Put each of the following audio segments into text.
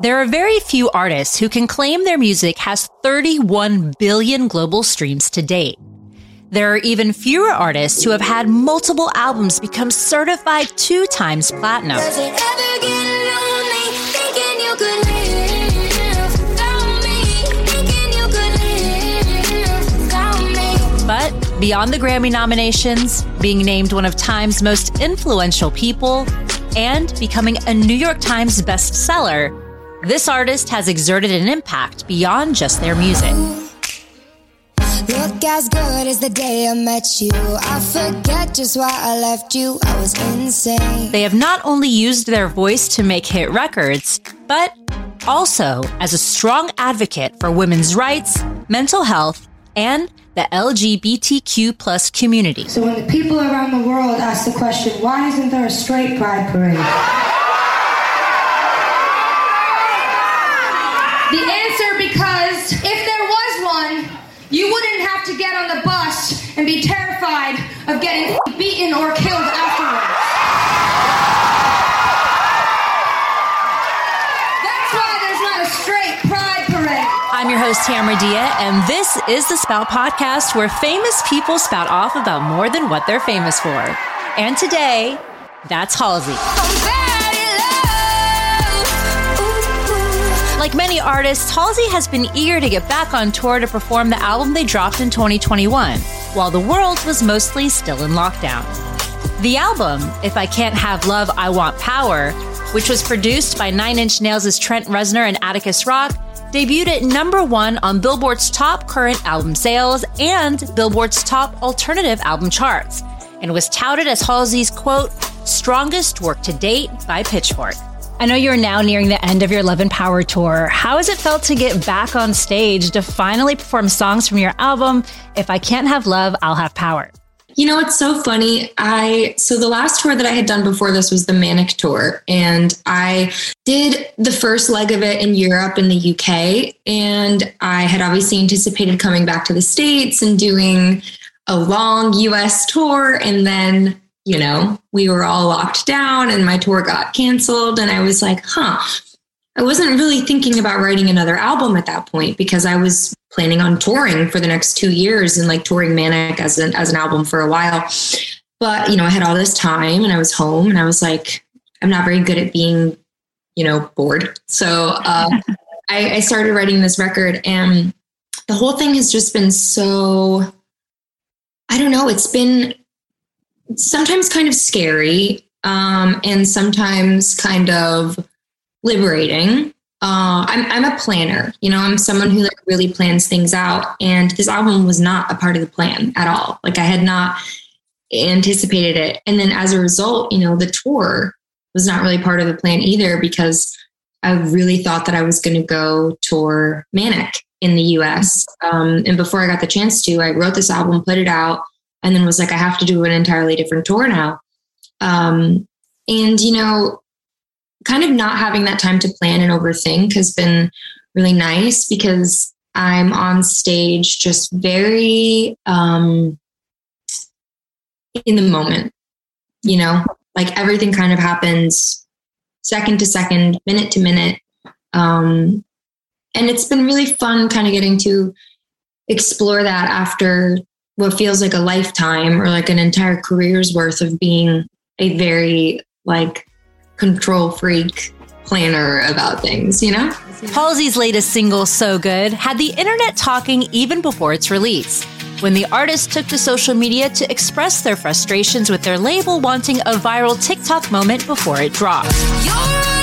There are very few artists who can claim their music has 31 billion global streams to date. There are even fewer artists who have had multiple albums become certified two times platinum. But beyond the Grammy nominations, being named one of Time's most influential people, and becoming a New York Times bestseller, this artist has exerted an impact beyond just their music. Look as good as the day I met you. I forget just why I left you. I was insane. They have not only used their voice to make hit records, but also as a strong advocate for women's rights, mental health, and the LGBTQ plus community. So when the people around the world ask the question, why isn't there a straight pride parade? The answer because if there was one, you wouldn't have to get on the bus and be terrified of getting beaten or killed afterwards. That's why there's not a straight pride parade. I'm your host, Tamara Dhia, and this is the Spout Podcast where famous people spout off about more than what they're famous for. And today, that's Halsey. Like many artists, Halsey has been eager to get back on tour to perform the album they dropped in 2021, while the world was mostly still in lockdown. The album, If I Can't Have Love, I Want Power, which was produced by Nine Inch Nails' Trent Reznor and Atticus Ross, debuted at number one on Billboard's top current album sales and Billboard's top alternative album charts, and was touted as Halsey's quote, strongest work to date by Pitchfork. I know you're now nearing the end of your Love and Power tour. How has it felt to get back on stage to finally perform songs from your album, If I Can't Have Love, I'll Have Power? You know, it's so funny. I so the last tour that I had done before this was the Manic tour, and I did the first leg of it in Europe in the UK. And I had obviously anticipated coming back to the States and doing a long US tour. And then you know, we were all locked down and my tour got canceled. And I was like, huh, I wasn't really thinking about writing another album at that point because I was planning on touring for the next two years and like touring Manic as an, as an album for a while. But, you know, I had all this time and I was home and I was like, I'm not very good at being, you know, bored. So uh, I, I started writing this record and the whole thing has just been so, I don't know, it's been sometimes kind of scary um, and sometimes kind of liberating. Uh, I'm, I'm a planner, you know, I'm someone who like really plans things out. And this album was not a part of the plan at all. Like I had not anticipated it. And then as a result, you know, the tour was not really part of the plan either because I really thought that I was going to go tour Manic in the US. Um, and before I got the chance to, I wrote this album, put it out, and then was like, I have to do an entirely different tour now. Um, and, you know, kind of not having that time to plan and overthink has been really nice because I'm on stage just very um, in the moment, you know, like everything kind of happens second to second, minute to minute. Um, and it's been really fun kind of getting to explore that after what feels like a lifetime or like an entire career's worth of being a very like control freak planner about things, you know? Halsey's latest single, So Good, had the internet talking even before its release. When the artist took to social media to express their frustrations with their label wanting a viral TikTok moment before it dropped. Back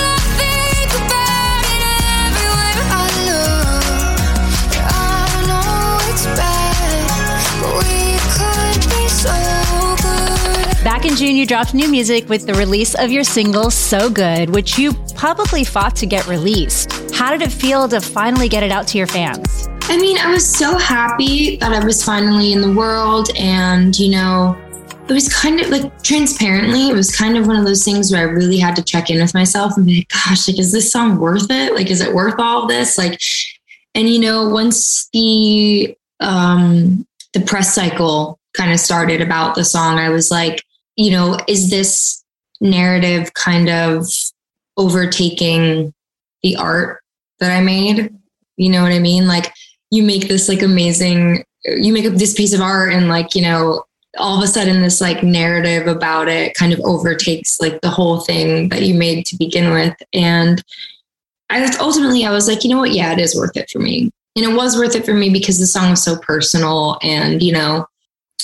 in June, you dropped new music with the release of your single, So Good, which you publicly fought to get released. How did it feel to finally get it out to your fans? I mean, I was so happy that I was finally in the world. And, you know, it was kind of like transparently, it was kind of one of those things where I really had to check in with myself and be like, gosh, like, is this song worth it? Like, is it worth all this? Like, and, you know, once the, um, the press cycle kind of started about the song, I was like, you know, is this narrative kind of overtaking the art that I made. You know what I mean? Like you make this like amazing, you make up this piece of art and like, you know, all of a sudden this like narrative about it kind of overtakes like the whole thing that you made to begin with. And I ultimately I was like, you know what? Yeah, it is worth it for me. And it was worth it for me because the song was so personal and, you know,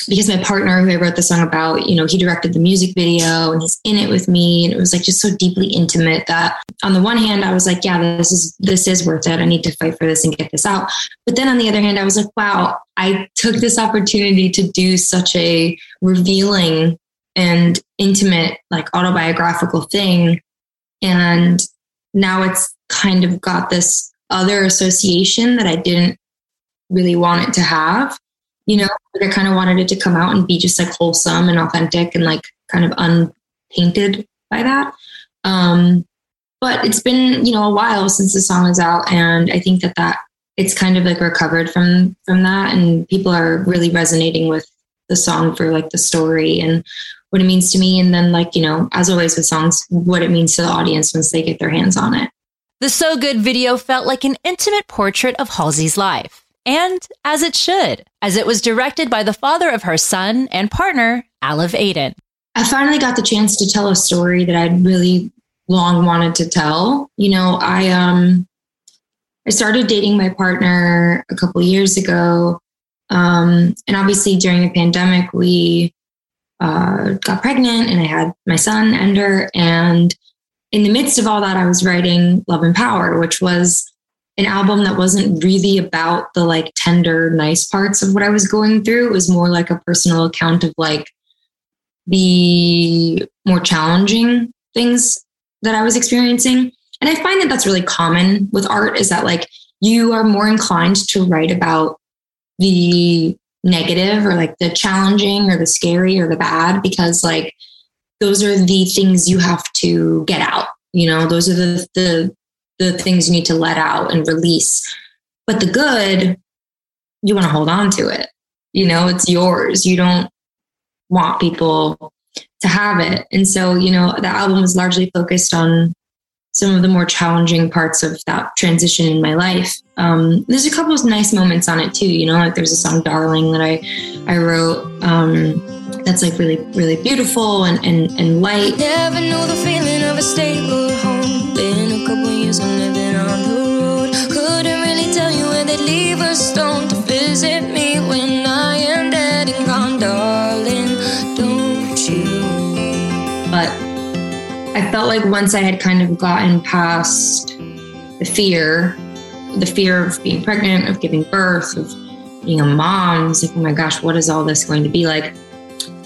because my partner who I wrote the song about, you know, he directed the music video and he's in it with me. And it was like just so deeply intimate that on the one hand, I was like, yeah, this is this is worth it. I need to fight for this and get this out. But then on the other hand, I was like, wow, I took this opportunity to do such a revealing and intimate, like autobiographical thing. And now it's kind of got this other association that I didn't really want it to have you know like i kind of wanted it to come out and be just like wholesome and authentic and like kind of unpainted by that. Um but it's been you know a while since the song is out and i think that that it's kind of like recovered from from that and people are really resonating with the song for like the story and what it means to me and then like you know as always with songs what it means to the audience once they get their hands on it. The so good video felt like an intimate portrait of halsey's life and as it should, as it was directed by the father of her son and partner, Alev Aydin. I finally got the chance to tell a story that I'd really long wanted to tell. You know, I um I started dating my partner a couple years ago. Um, and obviously during the pandemic, we uh, got pregnant and I had my son, Ender. And in the midst of all that, I was writing Love and Power, which was an album that wasn't really about the like tender, nice parts of what I was going through. It was more like a personal account of like the more challenging things that I was experiencing. And I find that that's really common with art is that like you are more inclined to write about the negative or like the challenging or the scary or the bad because like those are the things you have to get out you know those are the the the things you need to let out and release. But the good, you want to hold on to it. You know, it's yours. You don't want people to have it. And so, you know, the album is largely focused on some of the more challenging parts of that transition in my life. Um, there's a couple of nice moments on it too. You know, like there's a song "Darling" that I I wrote um, that's like really really beautiful and and, and light. Never know the feeling of a stable home. A couple years of living on the road. Couldn't really tell you where they'd leave a stone to visit me when I am dead and gone, darling. Don't you? But I felt like once I had kind of gotten past the fear, the fear of being pregnant, of giving birth, of being a mom, I was like, oh my gosh, what is all this going to be like?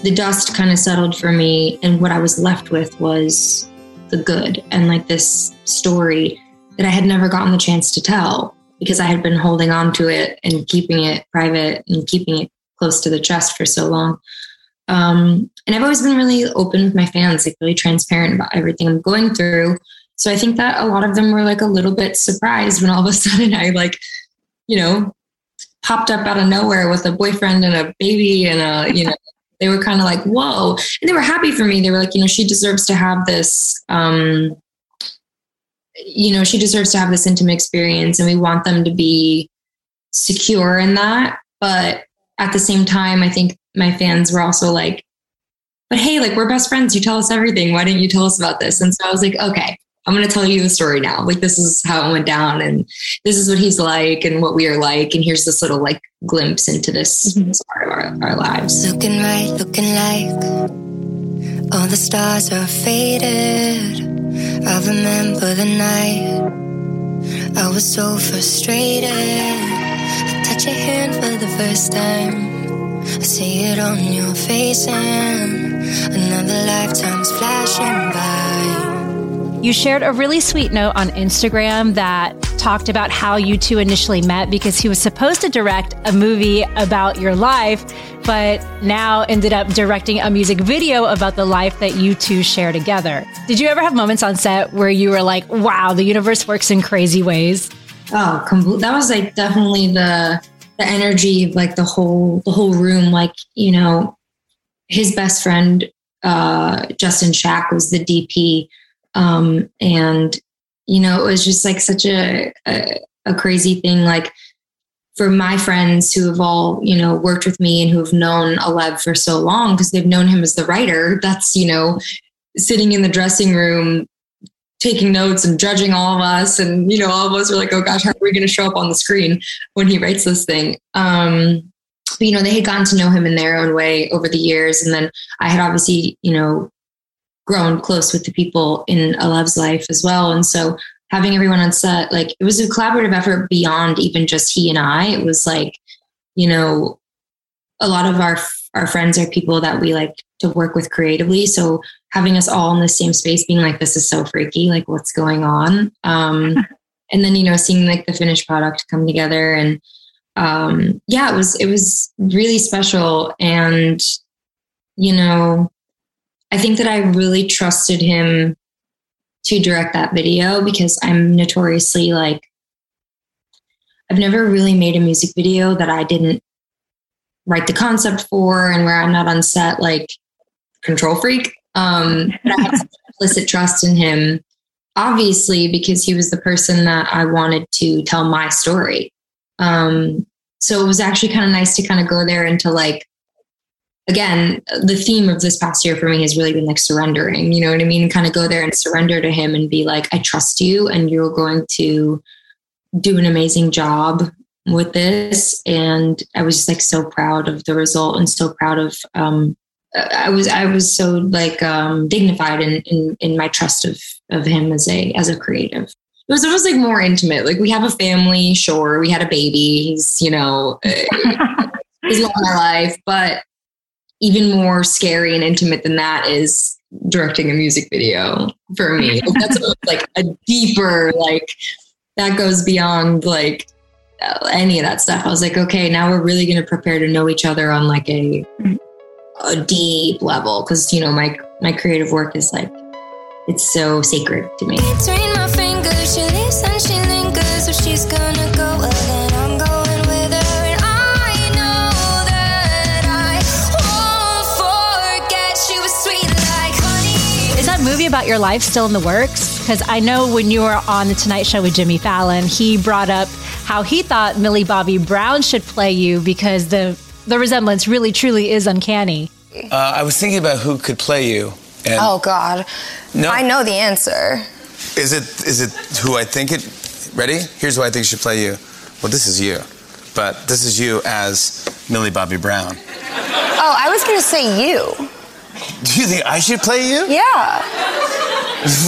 The dust kind of settled for me, and what I was left with was the good and like this story that I had never gotten the chance to tell because I had been holding on to it and keeping it private and keeping it close to the chest for so long. Um, and I've always been really open with my fans, like really transparent about everything I'm going through. So I think that a lot of them were like a little bit surprised when all of a sudden I like, you know, popped up out of nowhere with a boyfriend and a baby and a, you know, they were kind of like, whoa. And they were happy for me. They were like, you know, she deserves to have this, um, you know, she deserves to have this intimate experience and we want them to be secure in that. But at the same time, I think my fans were also like, but hey, like we're best friends. You tell us everything. Why didn't you tell us about this? And so I was like, okay, I'm going to tell you the story now. Like this is how it went down, and this is what he's like, and what we are like, and here's this little like glimpse into this, mm-hmm. this part of our, our lives. Looking right, looking like all the stars are faded. I remember the night I was so frustrated. I touch your hand for the first time. I see it on your face, and another by. You shared a really sweet note on Instagram that talked about how you two initially met because he was supposed to direct a movie about your life, but now ended up directing a music video about the life that you two share together. Did you ever have moments on set where you were like, wow, the universe works in crazy ways? Oh, that was like definitely the the energy of like the whole the whole room like you know his best friend uh justin shack was the dp um and you know, it was just like such a, a, a crazy thing. Like for my friends who have all, you know, worked with me and who have known Alev for so long because they've known him as the writer, that's, you know, sitting in the dressing room taking notes and judging all of us and you know all of us were like oh gosh how are we going to show up on the screen when he writes this thing um but, you know they had gotten to know him in their own way over the years and then i had obviously you know grown close with the people in alev's life as well. And so having everyone on set like it was a collaborative effort beyond even just he and i. It was like you know a lot of our our friends are people that we like to work with creatively. So having us all in the same space being like this is so freaky. Like what's going on? Um and then you know seeing like the finished product come together. And um yeah it was it was really special. And you know i think that i really trusted him to direct that video because i'm notoriously like i've never really made a music video that i didn't write the concept for and where i'm not on set like control freak um, but I had implicit trust in him, obviously, because he was the person that I wanted to tell my story. Um, so it was actually kind of nice to kind of go there and to like, again, the theme of this past year for me has really been like surrendering, you know what I mean? Kind of go there and surrender to him and be like, I trust you and you're going to do an amazing job with this. And I was just like so proud of the result and so proud of um, I was I was so like um, dignified in, in in my trust of of him as a as a creative. It was almost like more intimate. Like we have a family, sure, we had a baby. He's you know he's in our life, but even more scary and intimate than that is directing a music video for me. That's like a deeper like that goes beyond like any of that stuff. I was like, okay, now we're really going to prepare to know each other on like a a deep level because you know my my creative work is like it's so sacred to me. Between my fingers, she leaves and she lingers. So she's gonna about your life still in the works? Because I know when you were on The Tonight Show with Jimmy Fallon, he brought up how he thought Millie Bobby Brown should play you because the the resemblance really truly is uncanny. Uh, I was thinking about who could play you. And oh God, no, I know the answer. Is it is it who I think it? Ready? Here's who I think should play you. Well, this is you, but this is you as Millie Bobby Brown. Oh, I was gonna say you. Do you think I should play you? Yeah.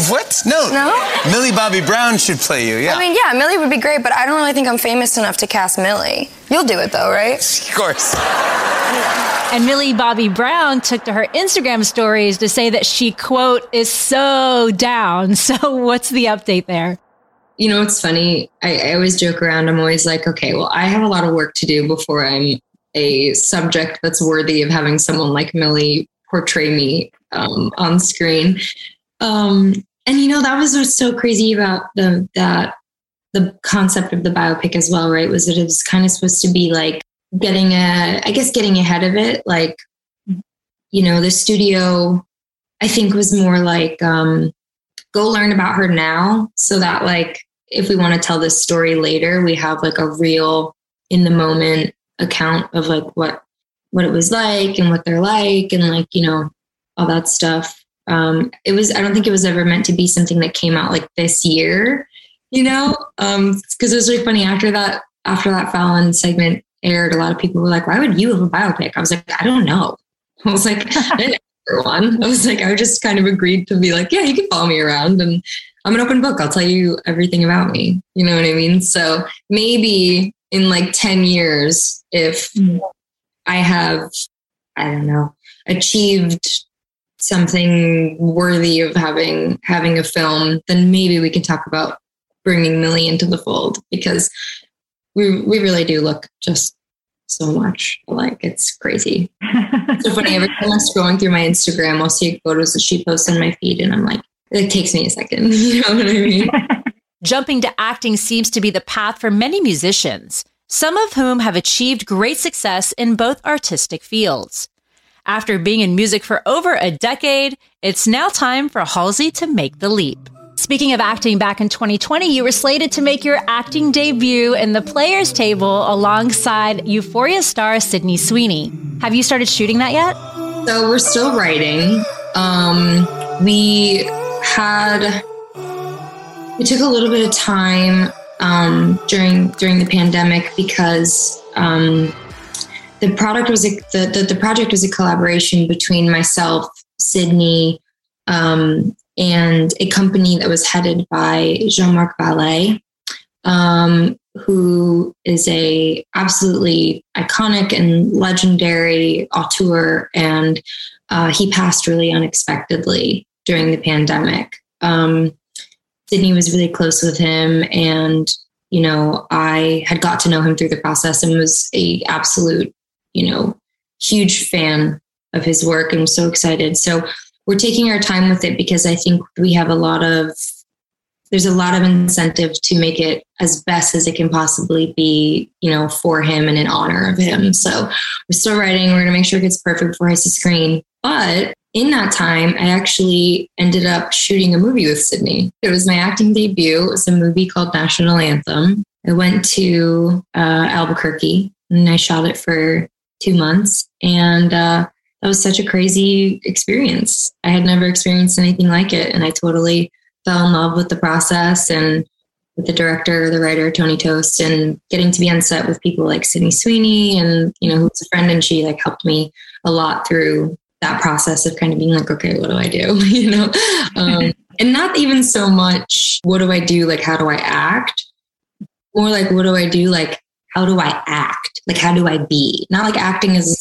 what? No. No? Millie Bobby Brown should play you, yeah. I mean, yeah, Millie would be great, but I don't really think I'm famous enough to cast Millie. You'll do it though, right? Of course. And Millie Bobby Brown took to her Instagram stories to say that she, quote, is so down. So what's the update there? You know, it's funny. I, I always joke around. I'm always like, okay, well, I have a lot of work to do before I'm a subject that's worthy of having someone like Millie portray me um, on screen. Um, and you know, that was what's so crazy about the that the concept of the biopic as well, right? Was that it was kind of supposed to be like getting a, I guess, getting ahead of it. Like, you know, the studio, I think, was more like, um, go learn about her now so that, like, if we want to tell this story later, we have like a real in the moment account of like what what it was like and what they're like and like you know all that stuff um it was i don't think it was ever meant to be something that came out like this year you know um because it was really funny after that after that fallon segment aired, a lot of people were like, why would you have a biopic? I was like, I don't know. I was like, one. I was like, I just kind of agreed to be like, yeah, you can follow me around and I'm an open book. I'll tell you everything about me. You know what I mean? So maybe in like 10 years, if mm-hmm. I have, I don't know, achieved something worthy of having having a film, then maybe we can talk about bringing Millie into the fold because we we really do look just so much like it's crazy. so funny. Every time I'm scrolling through my Instagram, I'll see photos that she posts on my feed, and I'm like, it takes me a second. You know what I mean? Jumping to acting seems to be the path for many musicians, some of whom have achieved great success in both artistic fields. After being in music for over a decade, it's now time for Halsey to make the leap. Speaking of acting, back in 2020, you were slated to make your acting debut in The Players Table alongside Euphoria star Sydney Sweeney. Have you started shooting that yet? So we're still writing. Um, we had we took a little bit of time um, during during the pandemic because um, the product was a, the, the, the project was a collaboration between myself, Sydney, um, and a company that was headed by Jean-Marc Vallée, um, who is a absolutely iconic and legendary auteur, and uh, he passed really unexpectedly during the pandemic. Um, Sydney was really close with him, and you know, I had got to know him through the process and was a absolute, you know, huge fan of his work and so excited. So we're taking our time with it because I think we have a lot of there's a lot of incentive to make it as best as it can possibly be, you know, for him and in honor of him. So we're still writing. We're going to make sure it gets perfect before it hits the screen. But in that time, I actually ended up shooting a movie with Sydney. It was my acting debut. It was a movie called National Anthem. I went to uh, Albuquerque and I shot it for two months. And uh, that was such a crazy experience. I had never experienced anything like it. And I totally fell in love with the process and with the director, the writer, Tony Tost, and getting to be on set with people like Sydney Sweeney and, you know, who's a friend and she like helped me a lot through that process of kind of being like, okay, what do I do? you know? Um, and not even so much, what do I do? Like, how do I act? More like, what do I do? Like, how do I act? Like, how do I be? Not like acting as a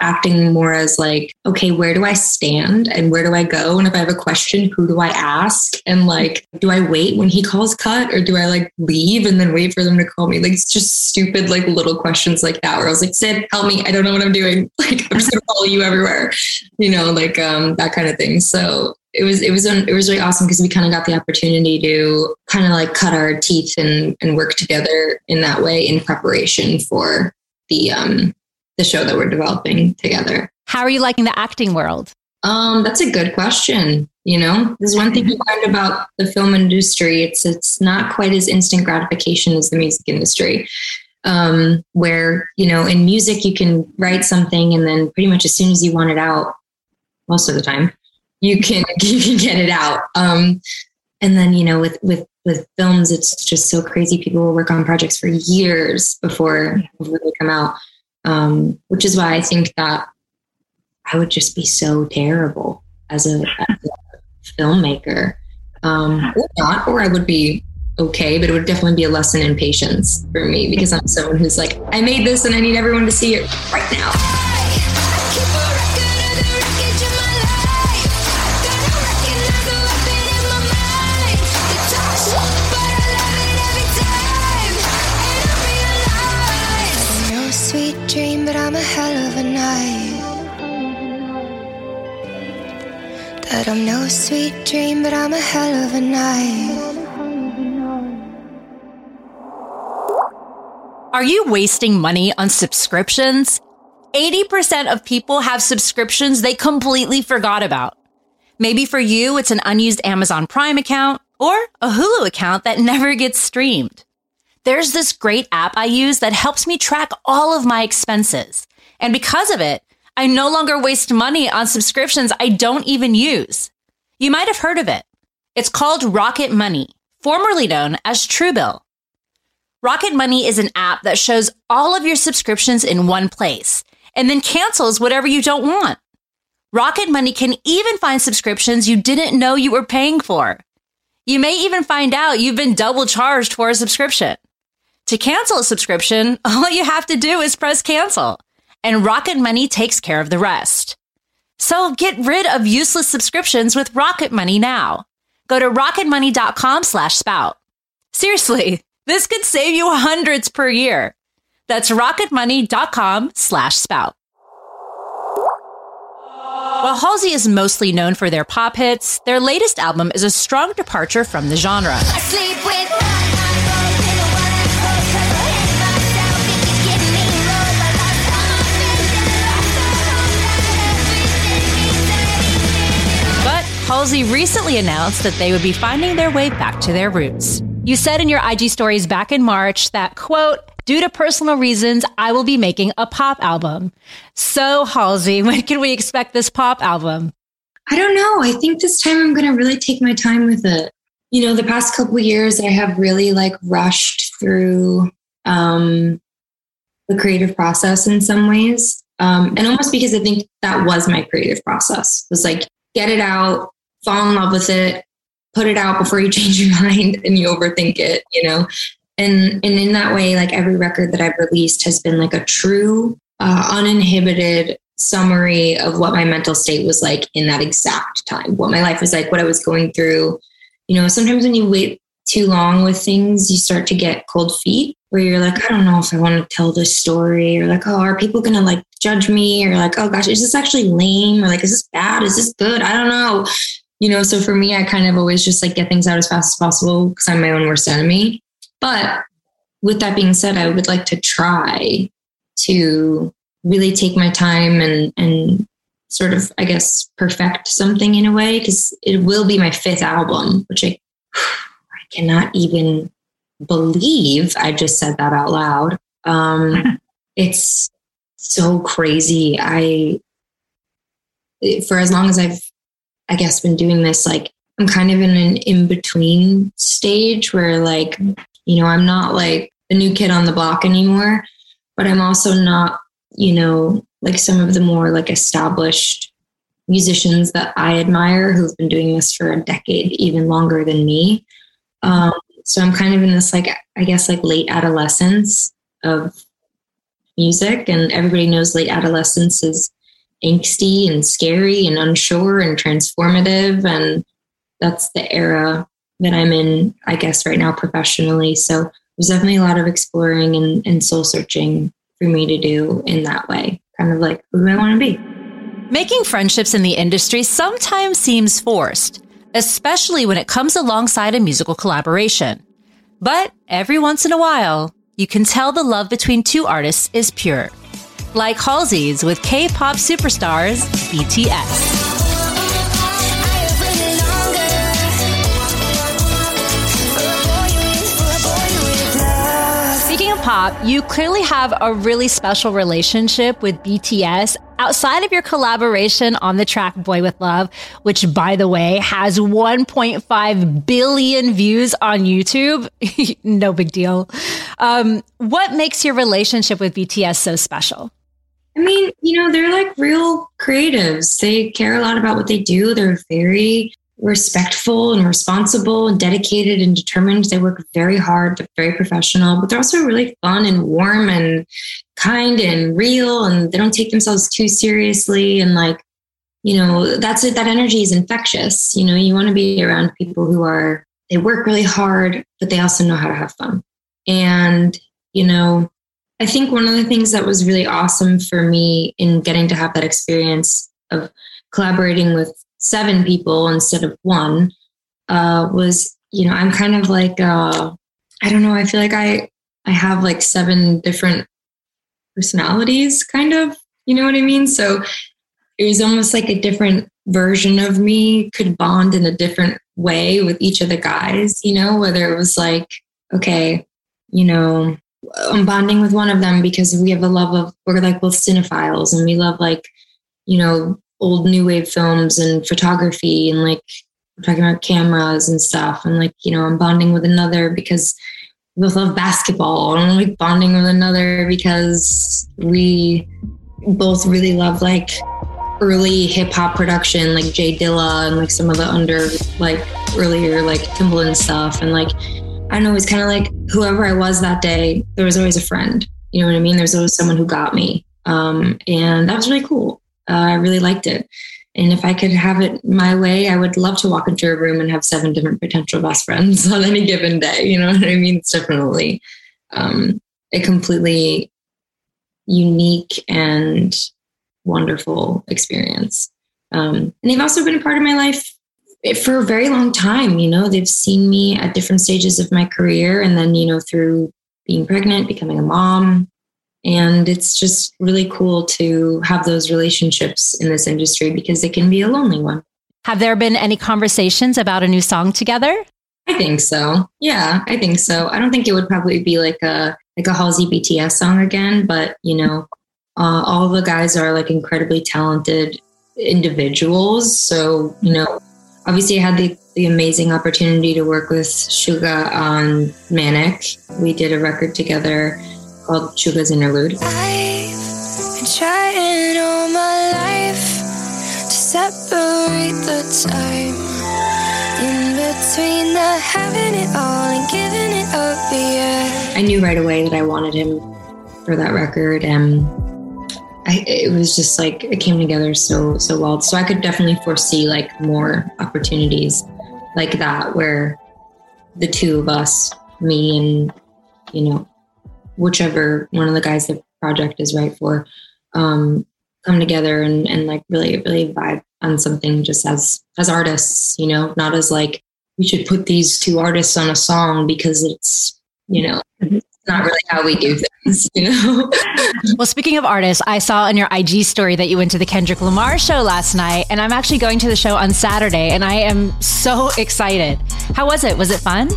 acting more as like, okay, where do I stand and where do I go? And if I have a question, who do I ask? And like, do I wait when he calls cut or do I like leave and then wait for them to call me? Like, it's just stupid, like little questions like that where I was like, Sid, help me. I don't know what I'm doing. Like, I'm just to follow you everywhere, you know, like um, that kind of thing. So it was it was it was really awesome because we kind of got the opportunity to kind of like cut our teeth and and work together in that way in preparation for the um the show that we're developing together. How are you liking the acting world? Um, that's a good question. You know, there's one thing you learned about the film industry. It's it's not quite as instant gratification as the music industry. Um, where, you know, in music you can write something and then pretty much as soon as you want it out, most of the time, you can you can get it out. Um, and then you know with with with films, it's just so crazy. People will work on projects for years before before they come out, um, which is why I think that I would just be so terrible as a, as a filmmaker, um, or not, or I would be okay, but it would definitely be a lesson in patience for me because I'm someone who's like, I made this and I need everyone to see it right now. But I'm a hell of a night. That I'm no sweet dream, but I'm a hell of a night. Are you wasting money on subscriptions? 80% of people have subscriptions they completely forgot about. Maybe for you, it's an unused Amazon Prime account or a Hulu account that never gets streamed. There's this great app I use that helps me track all of my expenses. And because of it, I no longer waste money on subscriptions I don't even use. You might have heard of it. It's called Rocket Money, formerly known as Truebill. Rocket Money is an app that shows all of your subscriptions in one place and then cancels whatever you don't want. Rocket Money can even find subscriptions you didn't know you were paying for. You may even find out you've been double charged for a subscription. To cancel a subscription, all you have to do is press cancel, and Rocket Money takes care of the rest. So get rid of useless subscriptions with Rocket Money now. Go to rocketmoney.com slash spout. Seriously, this could save you hundreds per year. That's rocketmoney.com slash spout. While Halsey is mostly known for their pop hits, their latest album is a strong departure from the genre. Halsey recently announced that they would be finding their way back to their roots. You said in your IG stories back in March that, quote, due to personal reasons, I will be making a pop album. So, Halsey, when can we expect this pop album? I don't know. I think this time I'm going to really take my time with it. You know, the past couple years, I have really like rushed through um, the creative process in some ways. Um, and almost because I think that was my creative process was like, get it out, fall in love with it, put it out before you change your mind and you overthink it, you know? And, and in that way, like every record that I've released has been like a true, uh, uninhibited summary of what my mental state was like in that exact time, what my life was like, what I was going through. You know, sometimes when you wait too long with things, you start to get cold feet where you're like, I don't know if I want to tell this story, or like, oh, are people gonna like judge me, or like, oh gosh, is this actually lame, or like, is this bad, is this good? I don't know you know so for me i kind of always just like get things out as fast as possible because i'm my own worst enemy. But with that being said i would like to try to really take my time and and sort of i guess perfect something in a way because it will be my fifth album which i i cannot even believe i just said that out loud. Um it's so crazy. I for as long as i've I guess, been doing this, like I'm kind of in an in between stage where, like, you know, I'm not like the new kid on the block anymore, but I'm also not, you know, like some of the more like established musicians that I admire who've been doing this for a decade, even longer than me. Um, so I'm kind of in this, like, I guess, like late adolescence of music, and everybody knows late adolescence is angsty and scary and unsure and transformative. And that's the era that I'm in, I guess, right now professionally. So there's definitely a lot of exploring and, and soul searching for me to do in that way. Kind of like, who do I want to be? Making friendships in the industry sometimes seems forced, especially when it comes alongside a musical collaboration. But every once in a while, you can tell the love between two artists is pure like Halsey's with K pop superstars BTS. Speaking of pop, you clearly have a really special relationship with BTS outside of your collaboration on the track Boy with Luv, which by the way has 1.5 billion views on YouTube. no big deal. Um, what makes your relationship with BTS so special? I mean, you know, they're like real creatives. They care a lot about what they do. They're very respectful and responsible and dedicated and determined. They work very hard. They're very professional, but they're also really fun and warm and kind and real. And they don't take themselves too seriously. And like, you know, that's it. That energy is infectious. You know, you want to be around people who are, they work really hard, but they also know how to have fun. And, you know, I think one of the things that was really awesome for me in getting to have that experience of collaborating with seven people instead of one uh, was, you know, I'm kind of like, uh, I don't know, I feel like I, I have like seven different personalities, kind of, you know what I mean? So it was almost like a different version of me could bond in a different way with each of the guys, you know, whether it was like, okay, you know, I'm bonding with one of them because we have a love of we're like both cinephiles and we love like you know old new wave films and photography and like we're talking about cameras and stuff and like you know I'm bonding with another because we both love basketball and I'm like bonding with another because we both really love like early hip hop production like Jay Dilla and like some of the under like earlier like Timbaland stuff and like I don't know, it was kind of like whoever I was that day, there was always a friend. You know what I mean? There's always someone who got me. Um, and that was really cool. Uh, I really liked it. And if I could have it my way, I would love to walk into a room and have seven different potential best friends on any given day. You know what I mean? It's definitely um, a completely unique and wonderful experience. Um, and they've also been a part of my life for a very long time. You know, they've seen me at different stages of my career, and then you know through being pregnant, becoming a mom, and it's just really cool to have those relationships in this industry because it can be a lonely one. Have there been any conversations about a new song together? I think so. Yeah, I think so. I don't think it would probably be like a like a Halsey BTS song again, but you know, uh, all the guys are like incredibly talented individuals. So you know, obviously, I had the the amazing opportunity to work with Suga on Manic. We did a record together called Suga's Interlude. I've been trying all my life to separate the time in between the having it all and giving it up. Yeah. I knew right away that I wanted him for that record, and I, it was just like it came together so so well. So I could definitely foresee like more opportunities like that where the two of us, me and you know whichever one of the guys the project is right for, um, come together and and like really really vibe on something just as as artists, you know, not as like we should put these two artists on a song because it's you know it's not really how we do things, you know. Well, speaking of artists, I saw on your IG story that you went to the Kendrick Lamar show last night, and I'm actually going to the show on Saturday, and I am so excited. How was it? Was it fun?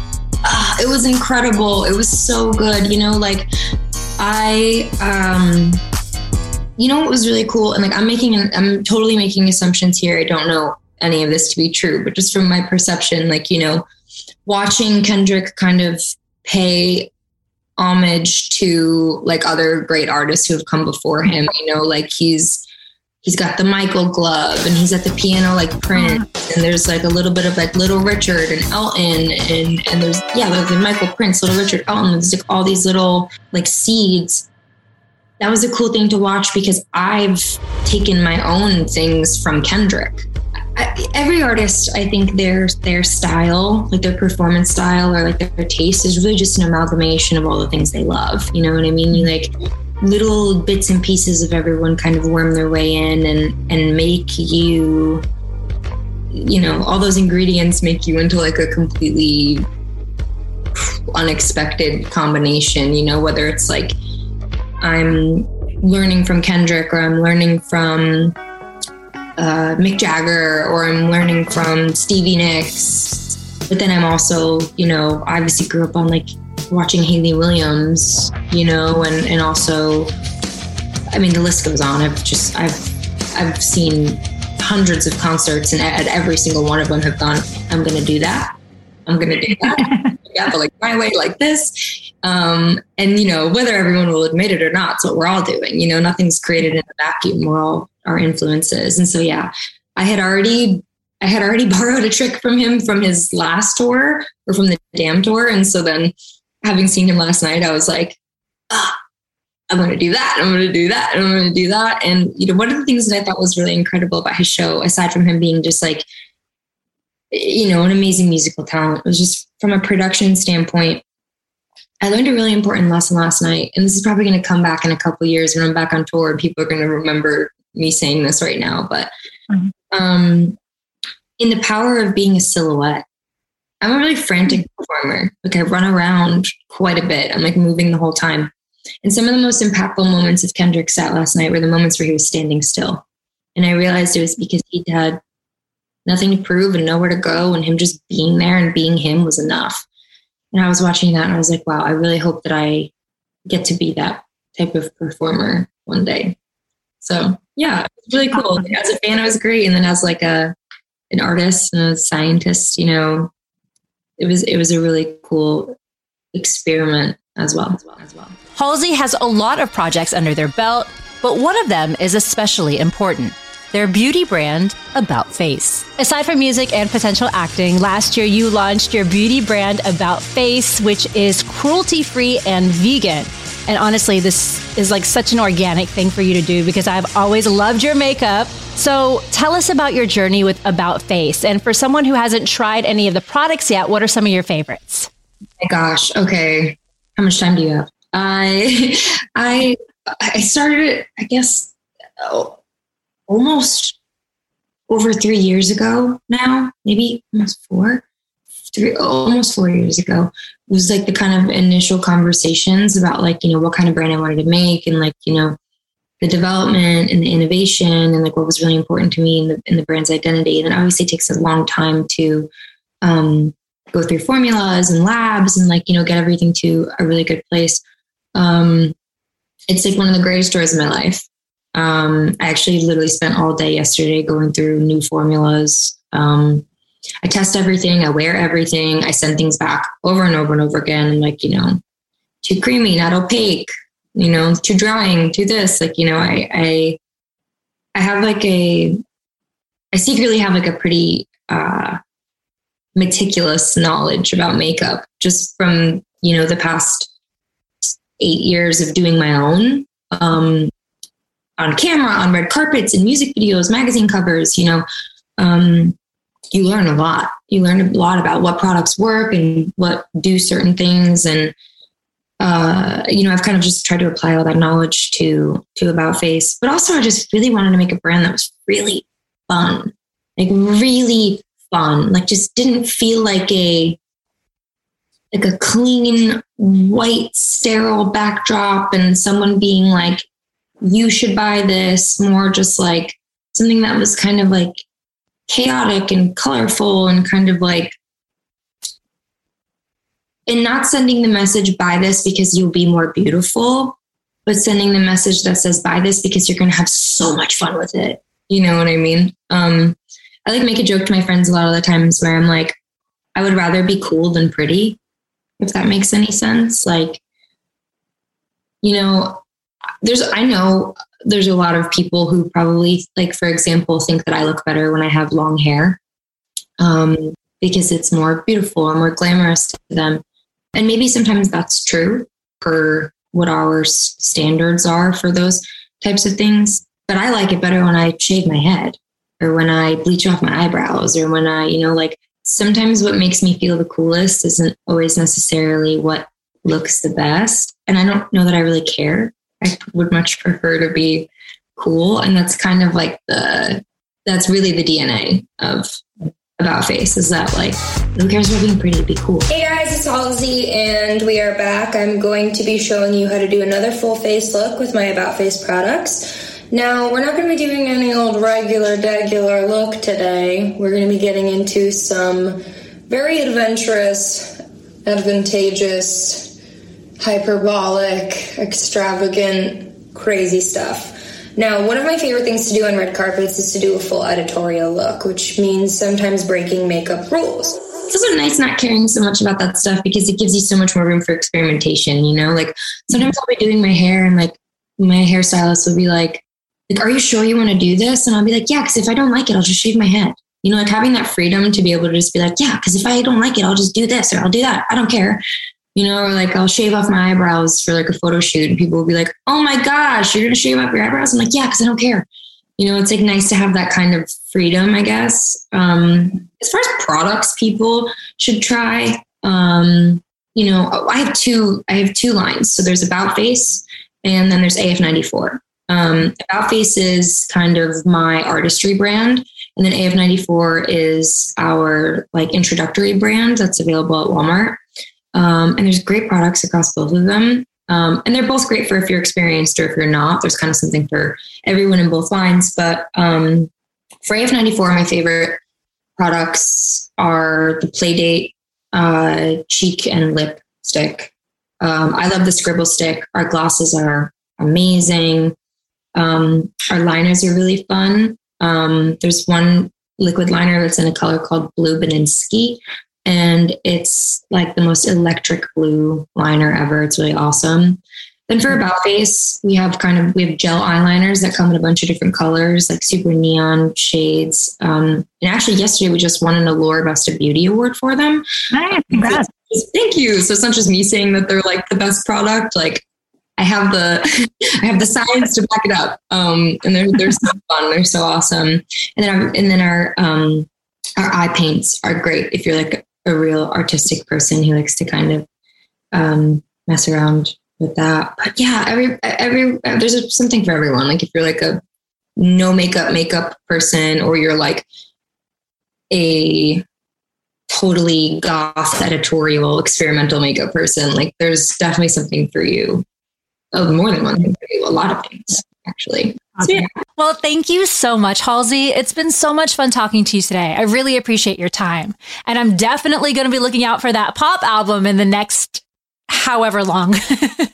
Ah, it was incredible. It was so good. You know, like I um you know what was really cool? And like I'm making an, I'm totally making assumptions here. I don't know any of this to be true, but just from my perception, like, you know, watching Kendrick kind of pay homage to like other great artists who have come before him, you know, like he's he's got the Michael glove and he's at the piano like Prince. Mm-hmm. And there's like a little bit of like Little Richard and Elton and and there's yeah there's like Michael Prince Little Richard Elton there's like all these little like seeds. That was a cool thing to watch because I've taken my own things from Kendrick Every artist I think their their style like their performance style or like their taste is really just an amalgamation of all the things they love. You know what I mean? You like little bits and pieces of everyone kind of worm their way in and and make you you know all those ingredients make you into like a completely unexpected combination you know whether it's like i'm learning from kendrick or i'm learning from uh, mick jagger or i'm learning from stevie nicks but then i'm also you know I obviously grew up on like watching Hayley Williams, you know, and and also, I mean, the list goes on. I've just I've I've seen hundreds of concerts, and at every single one of them have gone. I'm going to do that. I'm going to do that. yeah, but like my way, like this. Um, and you know, whether everyone will admit it or not, it's what we're all doing. You know, nothing's created in a vacuum. We're all our influences, and so yeah, I had already I had already borrowed a trick from him from his last tour or from the Damn tour, and so then having seen him last night, I was like, ah, I'm going to do that. I'm going to do that. I'm going to do that. And, you know, one of the things that I thought was really incredible about his show, aside from him being just like, you know, an amazing musical talent, It was just from a production standpoint. I learned a really important lesson last night, and this is probably going to come back in a couple years when I'm back on tour. And people are going to remember me saying this right now, but mm-hmm. um, in the power of being a silhouette, I'm a really frantic performer. Like I run around quite a bit. I'm like moving the whole time. And some of the most impactful moments of Kendrick's set last night were the moments where he was standing still. And I realized it was because he had nothing to prove and nowhere to go, and him just being there and being him was enough. And I was watching that and I was like, wow, I really hope that I get to be that type of performer one day. So yeah, it's really cool. As a fan, it was great. And then as like a an artist and a scientist, you know, it was it was a really cool experiment as well as well as well. Halsey has a lot of projects under their belt, but one of them is especially important. Their beauty brand, About Face. Aside from music and potential acting, last year you launched your beauty brand About Face, which is cruelty free and vegan. And honestly, this is like such an organic thing for you to do because I've always loved your makeup. So tell us about your journey with About Face. And for someone who hasn't tried any of the products yet, what are some of your favorites? My gosh. Okay. How much time do you have? I, I, I started it, I guess, almost over three years ago now, maybe almost four, three, almost four years ago was like the kind of initial conversations about like, you know, what kind of brand I wanted to make and like, you know, the development and the innovation and like what was really important to me in the, in the brand's identity. And it obviously takes a long time to um, go through formulas and labs and like, you know, get everything to a really good place. Um, it's like one of the greatest joys of my life. Um, I actually literally spent all day yesterday going through new formulas. Um, I test everything, I wear everything, I send things back over and over and over again. I'm like, you know, too creamy, not opaque, you know, too drying, too this. Like, you know, I I I have like a I secretly have like a pretty uh meticulous knowledge about makeup just from, you know, the past eight years of doing my own. Um on camera, on red carpets and music videos, magazine covers, you know. Um you learn a lot. You learn a lot about what products work and what do certain things and uh, you know, I've kind of just tried to apply all that knowledge to to About Face, but also I just really wanted to make a brand that was really fun, like really fun, like just didn't feel like a like a clean white sterile backdrop and someone being like, you should buy this. More just like something that was kind of like chaotic and colorful and kind of like and not sending the message buy this because you'll be more beautiful, but sending the message that says buy this because you're going to have so much fun with it. You know what I mean? Um, I like make a joke to my friends a lot of the times where I'm like, I would rather be cool than pretty, if that makes any sense. Like, you know, there's, I know there's a lot of people who probably, like, for example, think that I look better when I have long hair um, because it's more beautiful or more glamorous to them. And maybe sometimes that's true for what our standards are for those types of things. But I like it better when I shave my head or when I bleach off my eyebrows or when I, you know, like sometimes what makes me feel the coolest isn't always necessarily what looks the best. And I don't know that I really care. I would much prefer to be cool. And that's kind of like the, that's really the DNA of about face is that like who cares about being pretty be cool. Hey guys it's halsey and we are back. I'm going to be showing you how to do another full face look with my about face products. Now we're not going to be doing any old regular degular look today. We're going to be getting into some very adventurous advantageous hyperbolic extravagant crazy stuff now, one of my favorite things to do on red carpets is to do a full editorial look, which means sometimes breaking makeup rules. It's also nice not caring so much about that stuff because it gives you so much more room for experimentation, you know? Like sometimes I'll be doing my hair and like my hairstylist will be like, like, are you sure you want to do this? And I'll be like, yeah, because if I don't like it, I'll just shave my head. You know, like having that freedom to be able to just be like, yeah, because if I don't like it, I'll just do this or I'll do that. I don't care you know, or like I'll shave off my eyebrows for like a photo shoot and people will be like, oh my gosh, you're going to shave off your eyebrows? I'm like, yeah, because I don't care. You know, it's like nice to have that kind of freedom, I guess. Um, as far as products people should try, um, you know, I have two, I have two lines. So there's About Face and then there's AF94. Um, About Face is kind of my artistry brand. And then AF94 is our like introductory brand that's available at Walmart. Um, and there's great products across both of them. Um, and they're both great for if you're experienced or if you're not. There's kind of something for everyone in both lines. But um, for AF94, my favorite products are the Playdate uh, cheek and lip stick. Um, I love the scribble stick. Our glosses are amazing. Um, our liners are really fun. Um, there's one liquid liner that's in a color called Blue Baninsky and it's like the most electric blue liner ever. It's really awesome. Then for About Face, we have kind of we have gel eyeliners that come in a bunch of different colors, like super neon shades. Um, and actually, yesterday we just won an Allure Best of Beauty award for them. Nice, Thank you. So it's not just me saying that they're like the best product. Like I have the I have the science to back it up. Um, and they're they're so fun. They're so awesome. And then our, and then our um, our eye paints are great if you're like a real artistic person who likes to kind of um, mess around with that. But yeah, every every there's something for everyone. Like if you're like a no makeup makeup person, or you're like a totally goth editorial experimental makeup person, like there's definitely something for you oh, more than one thing for you, a lot of things actually. So, yeah. Well, thank you so much, Halsey. It's been so much fun talking to you today. I really appreciate your time. And I'm definitely going to be looking out for that pop album in the next however long.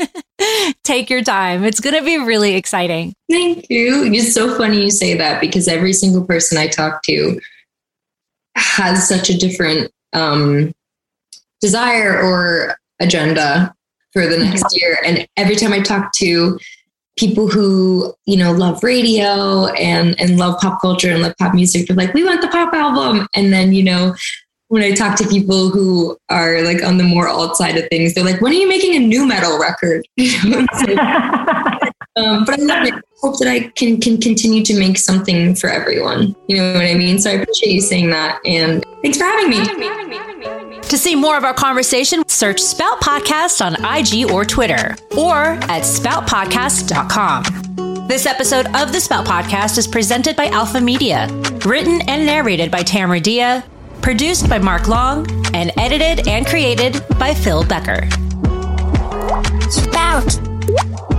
Take your time. It's going to be really exciting. Thank you. It's so funny you say that because every single person I talk to has such a different um, desire or agenda for the next mm-hmm. year. And every time I talk to people who you know love radio and and love pop culture and love pop music they're like we want the pop album. And then you know when i talk to people who are like on the more alt side of things they're like when are you making a new metal record um, but i love it I hope that i can can continue to make something for everyone you know what i mean so i appreciate you saying that and thanks for having me to see more of our conversation, search Spout Podcast on IG or Twitter or at spoutpodcast.com. This episode of the Spout Podcast is presented by Alpha Media, written and narrated by Tamara Dhia, produced by Mark Long, and edited and created by Phil Becker. Spout!